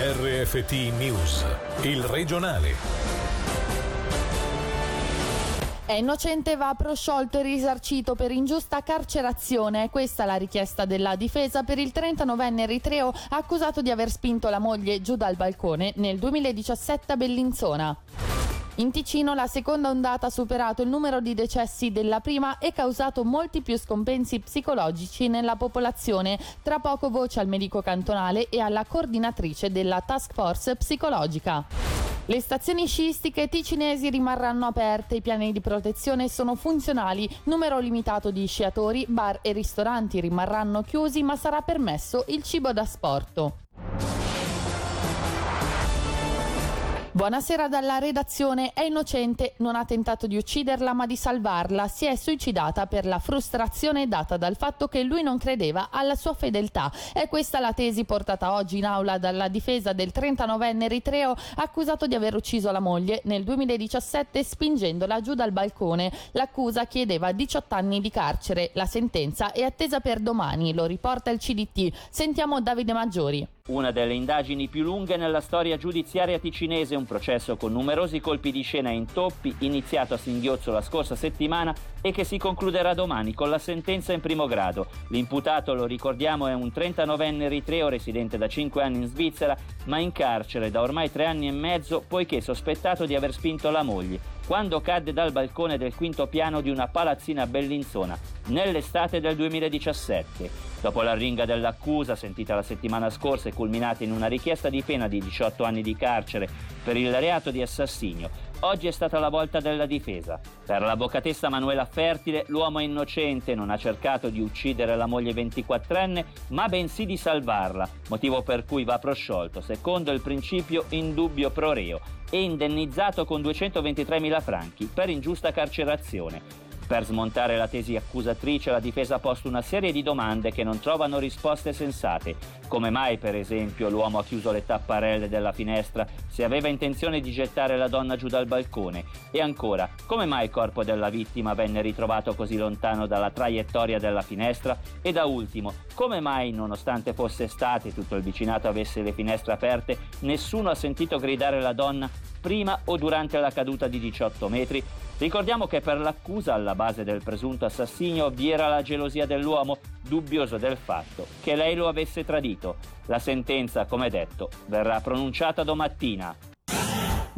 RFT News, il regionale. È innocente va prosciolto e risarcito per ingiusta carcerazione. Questa è la richiesta della difesa per il 39enne eritreo accusato di aver spinto la moglie giù dal balcone nel 2017 a Bellinzona. In Ticino la seconda ondata ha superato il numero di decessi della prima e causato molti più scompensi psicologici nella popolazione. Tra poco voce al medico cantonale e alla coordinatrice della task force psicologica. Le stazioni sciistiche ticinesi rimarranno aperte, i piani di protezione sono funzionali, numero limitato di sciatori, bar e ristoranti rimarranno chiusi ma sarà permesso il cibo da sporto. Buonasera dalla redazione. È innocente, non ha tentato di ucciderla ma di salvarla. Si è suicidata per la frustrazione data dal fatto che lui non credeva alla sua fedeltà. È questa la tesi portata oggi in aula dalla difesa del 39enne eritreo accusato di aver ucciso la moglie nel 2017 spingendola giù dal balcone. L'accusa chiedeva 18 anni di carcere. La sentenza è attesa per domani, lo riporta il CDT. Sentiamo Davide Maggiori. Una delle indagini più lunghe nella storia giudiziaria ticinese, un processo con numerosi colpi di scena e intoppi, iniziato a singhiozzo la scorsa settimana e che si concluderà domani con la sentenza in primo grado. L'imputato, lo ricordiamo, è un 39enne eritreo residente da 5 anni in Svizzera, ma in carcere da ormai 3 anni e mezzo poiché sospettato di aver spinto la moglie quando cadde dal balcone del quinto piano di una palazzina a Bellinzona nell'estate del 2017. Dopo la ringa dell'accusa, sentita la settimana scorsa e culminata in una richiesta di pena di 18 anni di carcere per il reato di assassinio, oggi è stata la volta della difesa. Per l'avvocatessa Manuela Fertile, l'uomo innocente non ha cercato di uccidere la moglie 24enne, ma bensì di salvarla, motivo per cui va prosciolto, secondo il principio indubbio pro reo, e indennizzato con 223.000 franchi per ingiusta carcerazione. Per smontare la tesi accusatrice la difesa ha posto una serie di domande che non trovano risposte sensate. Come mai, per esempio, l'uomo ha chiuso le tapparelle della finestra se aveva intenzione di gettare la donna giù dal balcone? E ancora, come mai il corpo della vittima venne ritrovato così lontano dalla traiettoria della finestra? E da ultimo, come mai, nonostante fosse estate e tutto il vicinato avesse le finestre aperte, nessuno ha sentito gridare la donna prima o durante la caduta di 18 metri? Ricordiamo che per l'accusa alla base del presunto assassinio vi era la gelosia dell'uomo, dubbioso del fatto che lei lo avesse tradito. La sentenza, come detto, verrà pronunciata domattina.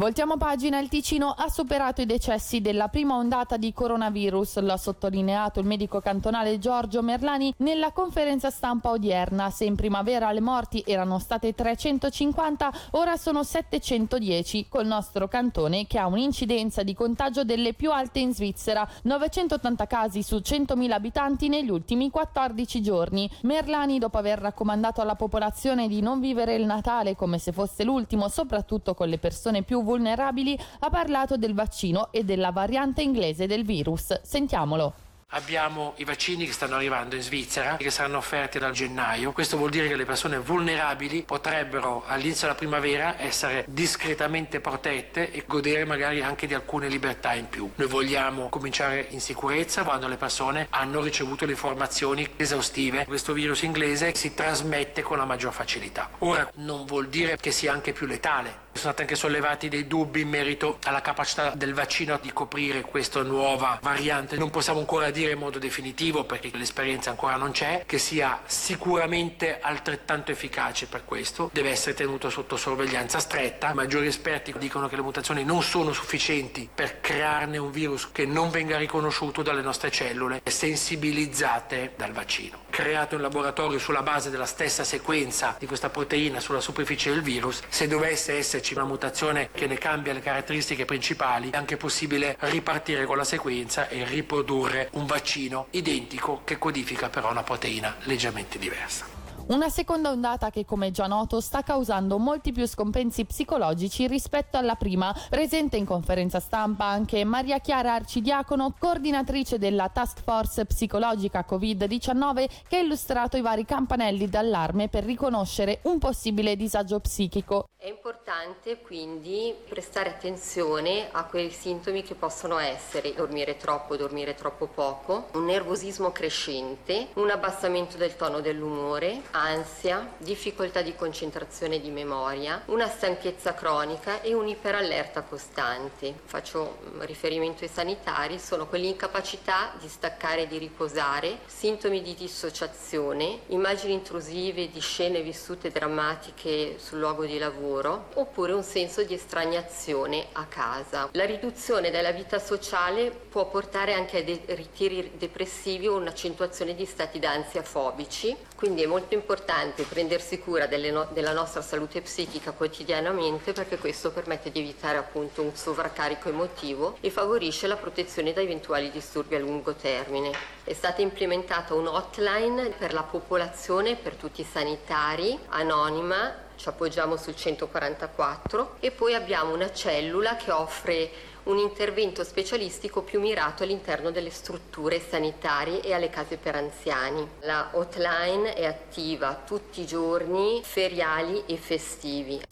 Voltiamo pagina, il Ticino ha superato i decessi della prima ondata di coronavirus, lo ha sottolineato il medico cantonale Giorgio Merlani nella conferenza stampa odierna. Se in primavera le morti erano state 350, ora sono 710, col nostro cantone che ha un'incidenza di contagio delle più alte in Svizzera, 980 casi su 100.000 abitanti negli ultimi 14 giorni. Merlani, dopo aver raccomandato alla popolazione di non vivere il Natale come se fosse l'ultimo, soprattutto con le persone più vulnerabili, ha parlato del vaccino e della variante inglese del virus. Sentiamolo. Abbiamo i vaccini che stanno arrivando in Svizzera che saranno offerti dal gennaio. Questo vuol dire che le persone vulnerabili potrebbero all'inizio della primavera essere discretamente protette e godere magari anche di alcune libertà in più. Noi vogliamo cominciare in sicurezza quando le persone hanno ricevuto le informazioni esaustive. Questo virus inglese si trasmette con la maggior facilità. Ora non vuol dire che sia anche più letale. Sono stati anche sollevati dei dubbi in merito alla capacità del vaccino di coprire questa nuova variante. Non possiamo ancora dire in modo definitivo, perché l'esperienza ancora non c'è, che sia sicuramente altrettanto efficace per questo. Deve essere tenuto sotto sorveglianza stretta. I maggiori esperti dicono che le mutazioni non sono sufficienti per crearne un virus che non venga riconosciuto dalle nostre cellule sensibilizzate dal vaccino. Creato in laboratorio sulla base della stessa sequenza di questa proteina sulla superficie del virus, se dovesse esserci una mutazione che ne cambia le caratteristiche principali, è anche possibile ripartire con la sequenza e riprodurre un vaccino identico che codifica però una proteina leggermente diversa. Una seconda ondata che, come già noto, sta causando molti più scompensi psicologici rispetto alla prima. Presente in conferenza stampa anche Maria Chiara Arcidiacono, coordinatrice della Task Force Psicologica Covid-19, che ha illustrato i vari campanelli d'allarme per riconoscere un possibile disagio psichico. È importante quindi prestare attenzione a quei sintomi che possono essere dormire troppo, dormire troppo poco, un nervosismo crescente, un abbassamento del tono dell'umore, ansia, difficoltà di concentrazione e di memoria, una stanchezza cronica e un'iperallerta costante. Faccio mm, riferimento ai sanitari, sono quell'incapacità di staccare e di riposare, sintomi di dissociazione, immagini intrusive di scene vissute drammatiche sul luogo di lavoro, oppure un senso di estraniazione a casa. La riduzione della vita sociale può portare anche a dei ritiri depressivi o un'accentuazione di stati d'ansia fobici, quindi è molto importante prendersi cura no- della nostra salute psichica quotidianamente perché questo permette di evitare appunto un sovraccarico emotivo e favorisce la protezione da eventuali disturbi a lungo termine. È stata implementata un hotline per la popolazione, per tutti i sanitari, anonima, ci appoggiamo sul 144 e poi abbiamo una cellula che offre un intervento specialistico più mirato all'interno delle strutture sanitarie e alle case per anziani. La hotline è attiva tutti i giorni feriali e festivi.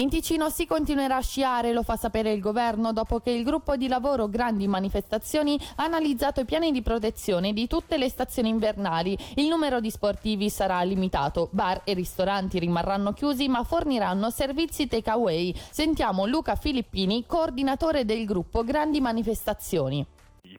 In Ticino si continuerà a sciare, lo fa sapere il governo dopo che il gruppo di lavoro Grandi Manifestazioni ha analizzato i piani di protezione di tutte le stazioni invernali. Il numero di sportivi sarà limitato, bar e ristoranti rimarranno chiusi ma forniranno servizi takeaway. Sentiamo Luca Filippini, coordinatore del gruppo Grandi Manifestazioni.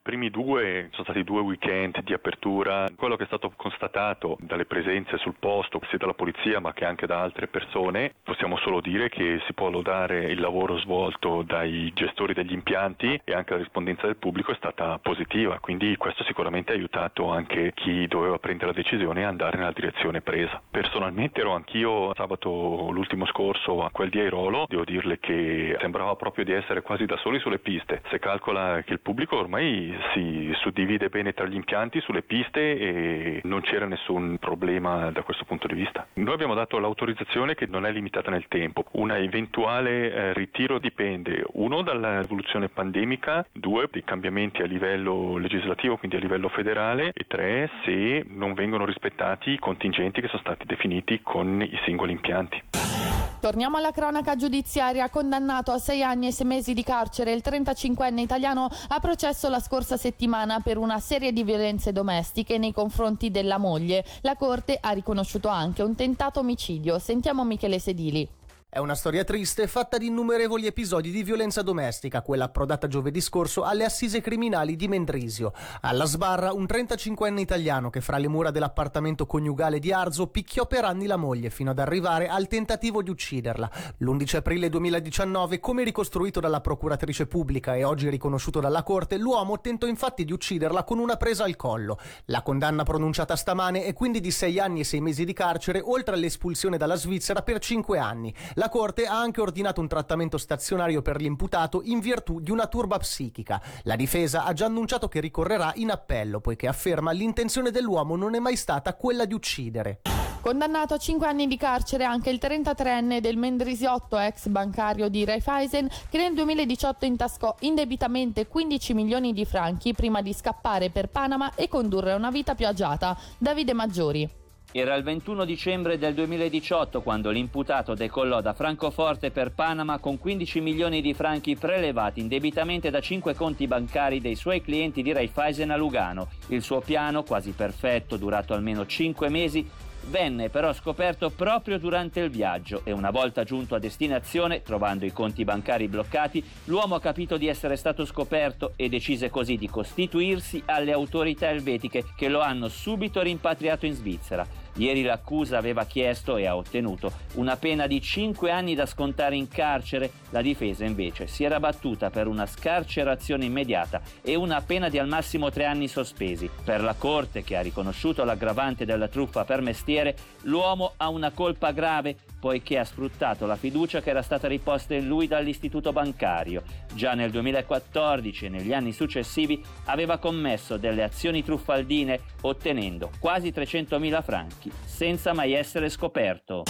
Primi due sono stati due weekend di apertura. Quello che è stato constatato dalle presenze sul posto, sia dalla polizia ma che anche da altre persone, possiamo solo dire che si può lodare il lavoro svolto dai gestori degli impianti e anche la rispondenza del pubblico è stata positiva. Quindi questo sicuramente ha aiutato anche chi doveva prendere la decisione a andare nella direzione presa. Personalmente ero anch'io sabato l'ultimo scorso a quel di Airolo, devo dirle che sembrava proprio di essere quasi da soli sulle piste. Se calcola che il pubblico ormai si suddivide bene tra gli impianti sulle piste e non c'era nessun problema da questo punto di vista. Noi abbiamo dato l'autorizzazione che non è limitata nel tempo. Un eventuale eh, ritiro dipende uno dall'evoluzione pandemica, due dei cambiamenti a livello legislativo, quindi a livello federale e tre se non vengono rispettati i contingenti che sono stati definiti con i singoli impianti. Torniamo alla cronaca giudiziaria. Condannato a sei anni e sei mesi di carcere, il 35enne italiano ha processo la scorsa settimana per una serie di violenze domestiche nei confronti della moglie. La Corte ha riconosciuto anche un tentato omicidio. Sentiamo Michele Sedili. È una storia triste fatta di innumerevoli episodi di violenza domestica, quella approdata giovedì scorso alle assise criminali di Mendrisio. Alla sbarra un 35enne italiano che fra le mura dell'appartamento coniugale di Arzo picchiò per anni la moglie fino ad arrivare al tentativo di ucciderla. L'11 aprile 2019, come ricostruito dalla procuratrice pubblica e oggi riconosciuto dalla Corte, l'uomo tentò infatti di ucciderla con una presa al collo. La condanna pronunciata stamane è quindi di sei anni e sei mesi di carcere, oltre all'espulsione dalla Svizzera per cinque anni. La Corte ha anche ordinato un trattamento stazionario per l'imputato in virtù di una turba psichica. La difesa ha già annunciato che ricorrerà in appello, poiché afferma l'intenzione dell'uomo non è mai stata quella di uccidere. Condannato a 5 anni di carcere anche il 33enne del Mendrisiotto, ex bancario di Raiffeisen, che nel 2018 intascò indebitamente 15 milioni di franchi prima di scappare per Panama e condurre una vita più agiata. Davide Maggiori. Era il 21 dicembre del 2018 quando l'imputato decollò da Francoforte per Panama con 15 milioni di franchi prelevati indebitamente da 5 conti bancari dei suoi clienti di Raiffeisen a Lugano. Il suo piano, quasi perfetto, durato almeno 5 mesi, venne però scoperto proprio durante il viaggio e una volta giunto a destinazione, trovando i conti bancari bloccati, l'uomo ha capito di essere stato scoperto e decise così di costituirsi alle autorità elvetiche che lo hanno subito rimpatriato in Svizzera. Ieri l'accusa aveva chiesto e ha ottenuto una pena di 5 anni da scontare in carcere, la difesa invece si era battuta per una scarcerazione immediata e una pena di al massimo 3 anni sospesi. Per la Corte, che ha riconosciuto l'aggravante della truffa per mestiere, l'uomo ha una colpa grave poiché ha sfruttato la fiducia che era stata riposta in lui dall'istituto bancario. Già nel 2014 e negli anni successivi aveva commesso delle azioni truffaldine ottenendo quasi 300.000 franchi senza mai essere scoperto.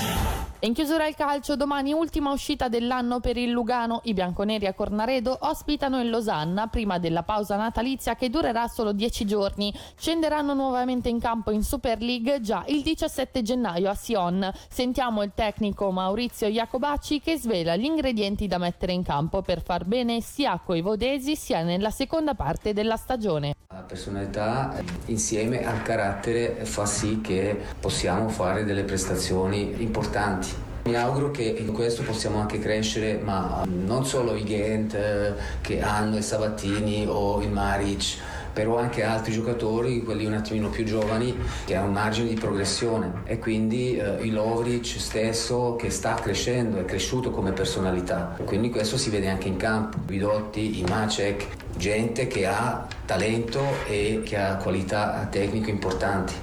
In chiusura il calcio, domani ultima uscita dell'anno per il Lugano. I bianconeri a Cornaredo ospitano il Losanna prima della pausa natalizia che durerà solo 10 giorni. Scenderanno nuovamente in campo in Super League già il 17 gennaio a Sion. Sentiamo il tecnico Maurizio Iacobacci che svela gli ingredienti da mettere in campo per far bene sia coi vodesi sia nella seconda parte della stagione. La personalità insieme al carattere fa sì che possiamo fare delle prestazioni importanti. Mi auguro che in questo possiamo anche crescere, ma non solo i Ghent eh, che hanno i Sabattini o il Maric, però anche altri giocatori, quelli un attimino più giovani, che hanno un margine di progressione e quindi eh, il Lovric stesso che sta crescendo, è cresciuto come personalità. Quindi questo si vede anche in campo, Vidotti, i Macek, gente che ha talento e che ha qualità tecniche importanti.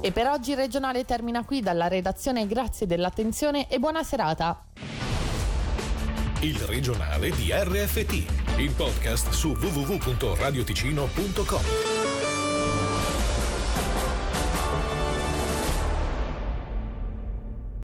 E per oggi il regionale termina qui dalla redazione, grazie dell'attenzione e buona serata. Il regionale di RFT, il podcast su www.radioticino.com.